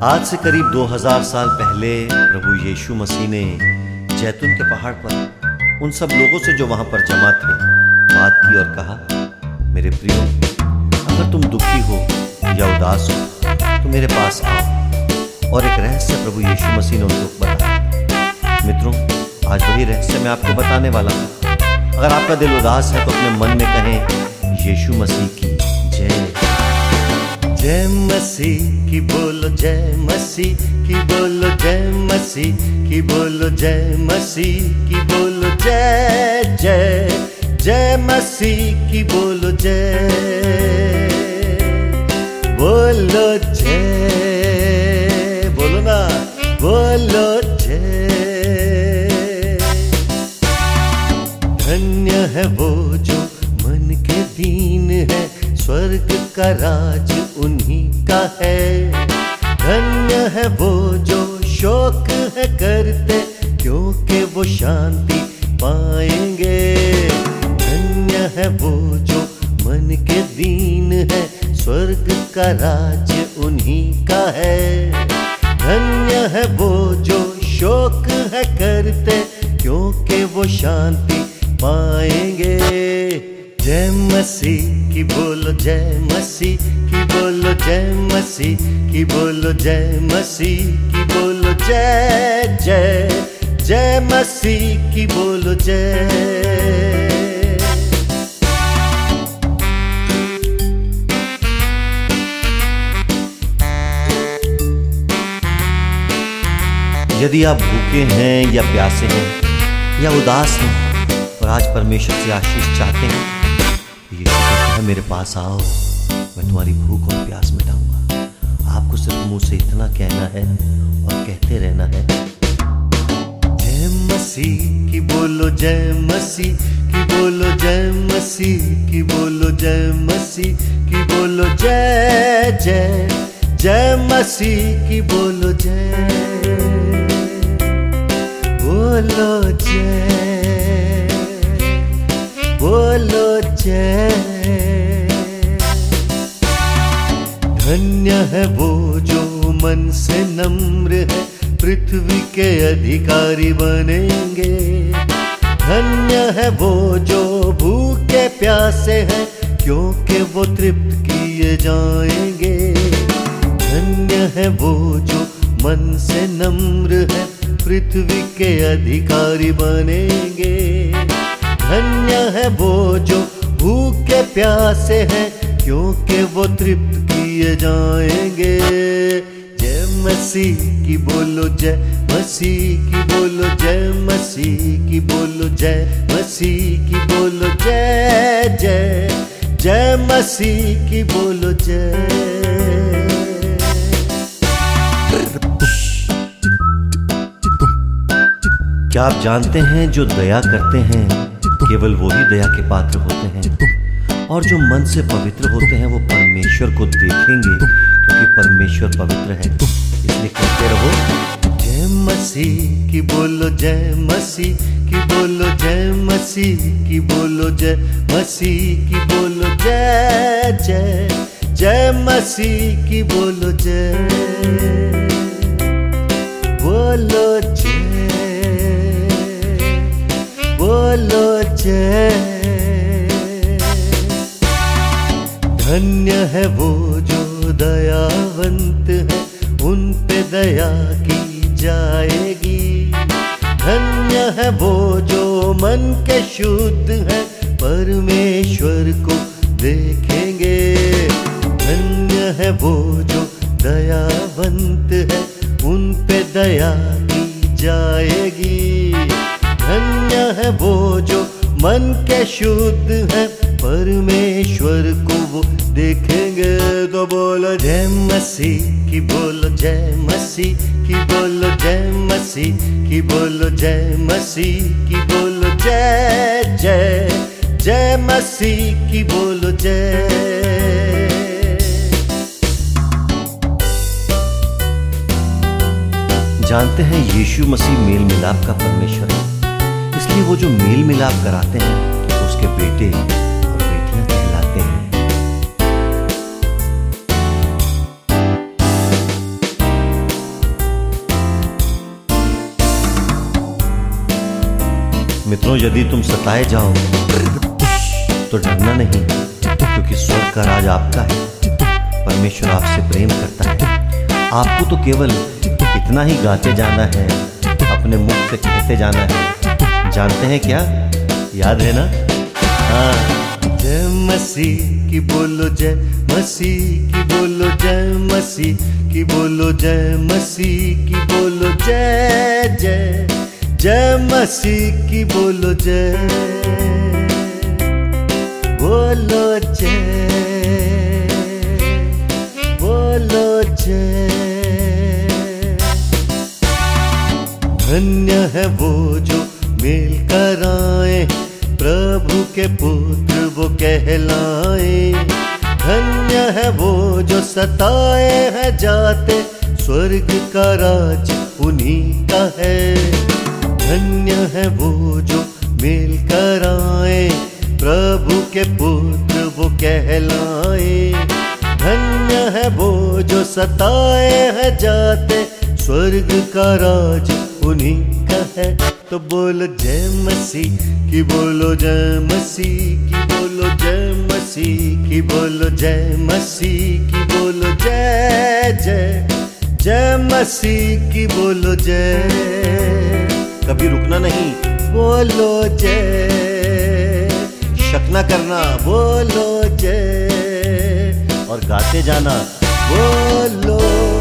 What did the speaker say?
आज से करीब 2000 साल पहले प्रभु यीशु मसीह ने जैतून के पहाड़ पर उन सब लोगों से जो वहाँ पर जमा थे, बात की और कहा, मेरे प्रियो, अगर तुम दुखी हो या उदास हो तो मेरे पास आओ और एक रहस्य प्रभु यीशु मसीह ने उनको बताया। मित्रों, आज वही रहस्य मैं आपको बताने वाला हूँ। अगर आपका दिल उदास है तो अपने मन में कहें, यीशु मसीह की जय मसीह की बोलो जय मसीह की बोलो जय मसीह की बोलो जय मसीह की बोलो जय जय जय मसीह की बोलो जय। बोलो जय, बोलो ना, बोलो जय। धन्य है वो जो मन के दीन है स्वर्ग का राज उन्हीं का है। धन्य है वो जो शोक है करते, क्योंकि वो शांति पाएँगे। धन्य है वो जो मन के दीन है, स्वर्ग का राज उन्हीं का है। धन्य है वो जो शोक है करते, क्योंकि वो शांति पाएँगे। जय मसीह की बोलो जय मसीह की बोलो जय मसीह की बोलो जय मसीह की बोलो जय जय जय मसीह की बोलो जय। यदि आप भूखे हैं या प्यासे हैं या उदास हैं और आज परमेश्वर से आशीष चाहते हैं मेरे पास आओ। मैं तुम्हारी भूख और प्यास मिटाऊँगा। आपको सिर्फ़ मुँह से इतना कहना है और कहते रहना है। जय मसीह की बोलो, जय मसीह की बोलो, जय मसीह की बोलो, जय मसीह की बोलो, जय जय जय मसीह की बोलो, जय। बोलो जय बोलो, जय। धन्य है वो जो मन से नम्र है। पृथ्वी के अधिकारी बनेंगे। धन्य है वो जो भूखे प्यासे हैं, क्योंकि वो तृप्त किए जाएँगे। धन्य है वो जो मन से नम्र है, पृथ्वी के अधिकारी बनेंगे। धन्य है वो जो भूखे प्यासे हैं, क्योंकि वो तृप्त किए जाएँगे। जय मसीह की बोलो, जय मसीह की बोलो, जय मसीह की बोलो, जय मसीह की बोलो, जय जय जय मसीह की बोलो, जय। क्या आप जानते हैं जो दया करते हैं, केवल वो ही दया के पात्र होते हैं? और जो मन से पवित्र होते हैं, वो परमेश्वर को देखेंगे, क्योंकि परमेश्वर पवित्र है। इसलिए कहते रहो, जय मसीह की बोलो, जय मसीह की बोलो, जय मसीह की बोलो, जय मसीह की बोलो, जय जय जय मसीह की बोलो, जय। बोलो जय बोलो, जय। धन्य है वो जो दयावंत है, उन पे दया की जाएगी। धन्य है वो जो मन के शुद्ध है, परमेश्वर को देखेंगे। धन्य है वो जो दयावंत है, उन पे दया की जाएगी। धन्य है वो जो मन के शुद्ध है परमेश्वर को वो देखेंगे तो बोलो, जय मसीह की बोलो, जय मसीह की बोलो, जय मसीह की बोलो, जय मसीह की बोलो, जय जय जय मसीह की बोलो, जय। जानते हैं यीशु मसीह मेल मिलाप का परमेश्वर है। इसलिए वो जो मेल मिलाप कराते हैं, उसके बेटे मित्रों यदि तुम सताए जाओ तो डरना नहीं, क्योंकि स्वर्ग का राज आपका है। परमेश्वर आपसे प्रेम करता है। आपको तो केवल इतना ही गाते जाना है, अपने मुख से कहते जाना है। जानते हैं क्या? याद है ना हाँ। जय मसीह की बोलो, जय मसीह की बोलो, जय मसीह की बोलो, जय मसीह की बोलो, जय जय। जय मसीह की बोलो जय। बोलो जय। बोलो जय। धन्य है वो जो मेल कराए, प्रभु के पुत्र वो कहलाए। धन्य है वो जो सताए हैं जाते, स्वर्ग का राज उन्हीं का है। धन्य है वो जो मेल कराए प्रभु के पुत्र वो कहलाए। धन्य है वो जो सताए है जाते। स्वर्ग का राज उन्हीं का है। तो बोलो जय मसीह की, बोलो जय मसीह की, बोलो जय मसीह की, बोलो जय मसीह की, बोलो जय जय। जय मसीह की, बोलो जय। कभी रुकना नहीं। बोलो जय। शक ना करना बोलो जय। और गाते जाना बोलो।